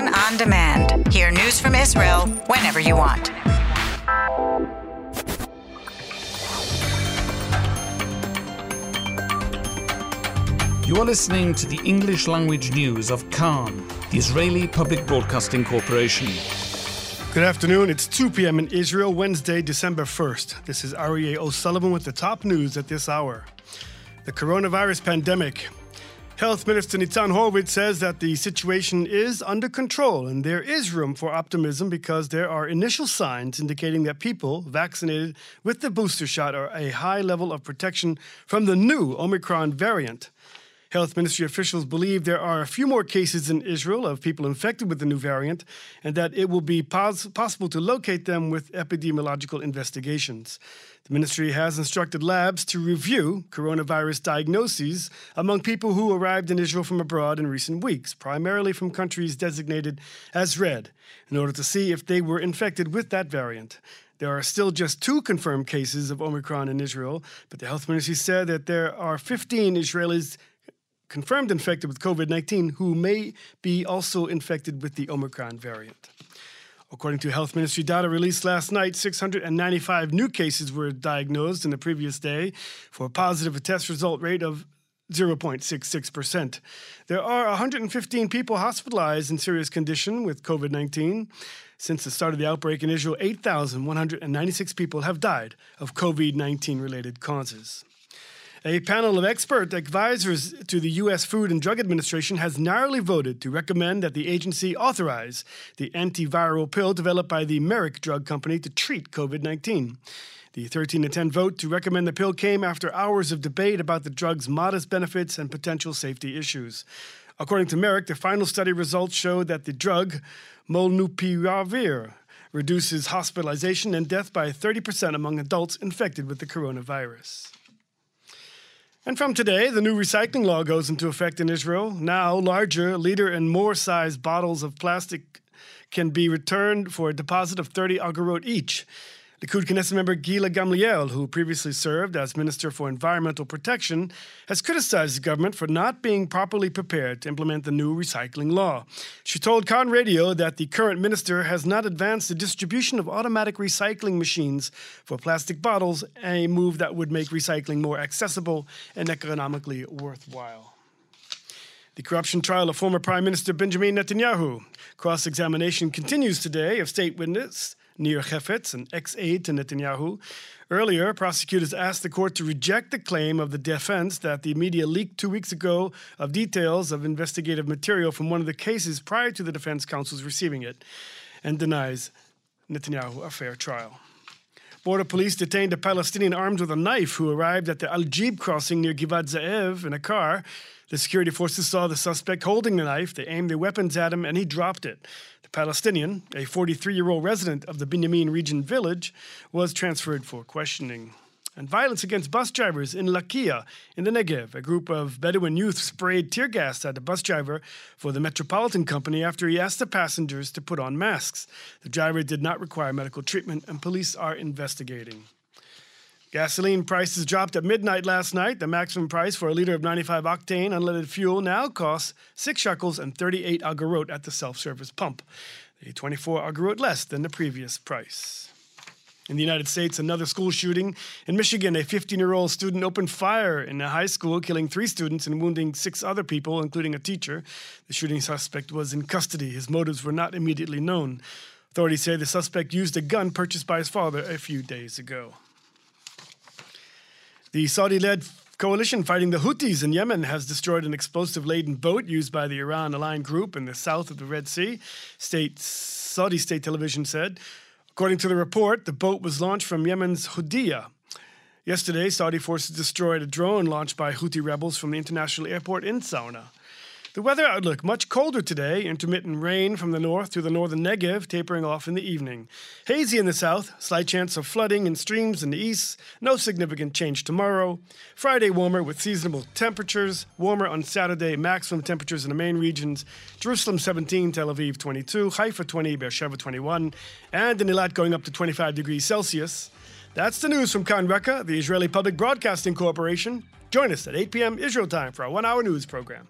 Kan on demand. Hear news from Israel whenever you want. You are listening to the English language news of Kan, the Israeli Public Broadcasting Corporation. Good afternoon. It's 2 p.m. in Israel, Wednesday, December 1st. This is Aryeh O'Sullivan with the top news at this hour. The coronavirus pandemic. Health Minister Nitzan Horowitz says that the situation is under control and there is room for optimism because there are initial signs indicating that people vaccinated with the booster shot are a high level of protection from the new Omicron variant. Health Ministry officials believe there are a few more cases in Israel of people infected with the new variant and that it will be pos- possible to locate them with epidemiological investigations. The ministry has instructed labs to review coronavirus diagnoses among people who arrived in Israel from abroad in recent weeks, primarily from countries designated as red, in order to see if they were infected with that variant. There are still just two confirmed cases of Omicron in Israel, but the health ministry said that there are 15 Israelis confirmed infected with COVID 19 who may be also infected with the Omicron variant. According to Health Ministry data released last night, 695 new cases were diagnosed in the previous day for a positive test result rate of 0.66%. There are 115 people hospitalized in serious condition with COVID 19. Since the start of the outbreak in Israel, 8,196 people have died of COVID 19 related causes. A panel of expert advisors to the U.S. Food and Drug Administration has narrowly voted to recommend that the agency authorize the antiviral pill developed by the Merck Drug Company to treat COVID 19. The 13 to 10 vote to recommend the pill came after hours of debate about the drug's modest benefits and potential safety issues. According to Merck, the final study results show that the drug, molnupiravir, reduces hospitalization and death by 30% among adults infected with the coronavirus. And from today, the new recycling law goes into effect in Israel. Now, larger, liter, and more sized bottles of plastic can be returned for a deposit of 30 agorot each. Likud Knesset member Gila Gamliel, who previously served as Minister for Environmental Protection, has criticized the government for not being properly prepared to implement the new recycling law. She told Kan Radio that the current minister has not advanced the distribution of automatic recycling machines for plastic bottles, a move that would make recycling more accessible and economically worthwhile. The corruption trial of former Prime Minister Benjamin Netanyahu. Cross examination continues today of state witness Nir Hefetz, an ex aide to Netanyahu. Earlier, prosecutors asked the court to reject the claim of the defense that the media leaked two weeks ago of details of investigative material from one of the cases prior to the defense counsel's receiving it, and denies Netanyahu a fair trial. Border police detained a Palestinian armed with a knife who arrived at the Al Jib crossing near Givat Ze'ev in a car. The security forces saw the suspect holding the knife. They aimed their weapons at him and he dropped it. The Palestinian, a 43 year old resident of the Binyamin region village, was transferred for questioning. And violence against bus drivers in Lakia in the Negev. A group of Bedouin youth sprayed tear gas at a bus driver for the Metropolitan Company after he asked the passengers to put on masks. The driver did not require medical treatment, and police are investigating. Gasoline prices dropped at midnight last night. The maximum price for a liter of 95 octane unleaded fuel now costs 6 shekels and 38 agorot at the self service pump, a 24 agorot less than the previous price. In the United States, another school shooting. In Michigan, a 15 year old student opened fire in a high school, killing three students and wounding six other people, including a teacher. The shooting suspect was in custody. His motives were not immediately known. Authorities say the suspect used a gun purchased by his father a few days ago. The Saudi led coalition fighting the Houthis in Yemen has destroyed an explosive laden boat used by the Iran aligned group in the south of the Red Sea, state, Saudi state television said. According to the report, the boat was launched from Yemen's Hodeidah. Yesterday, Saudi forces destroyed a drone launched by Houthi rebels from the international airport in Sanaa. The weather outlook much colder today, intermittent rain from the north to the northern Negev, tapering off in the evening. Hazy in the south, slight chance of flooding in streams in the east, no significant change tomorrow. Friday warmer with seasonable temperatures, warmer on Saturday, maximum temperatures in the main regions Jerusalem 17, Tel Aviv 22, Haifa 20, Beersheba 21, and in Eilat going up to 25 degrees Celsius. That's the news from Kan Reka, the Israeli Public Broadcasting Corporation. Join us at 8 p.m. Israel time for our one hour news program.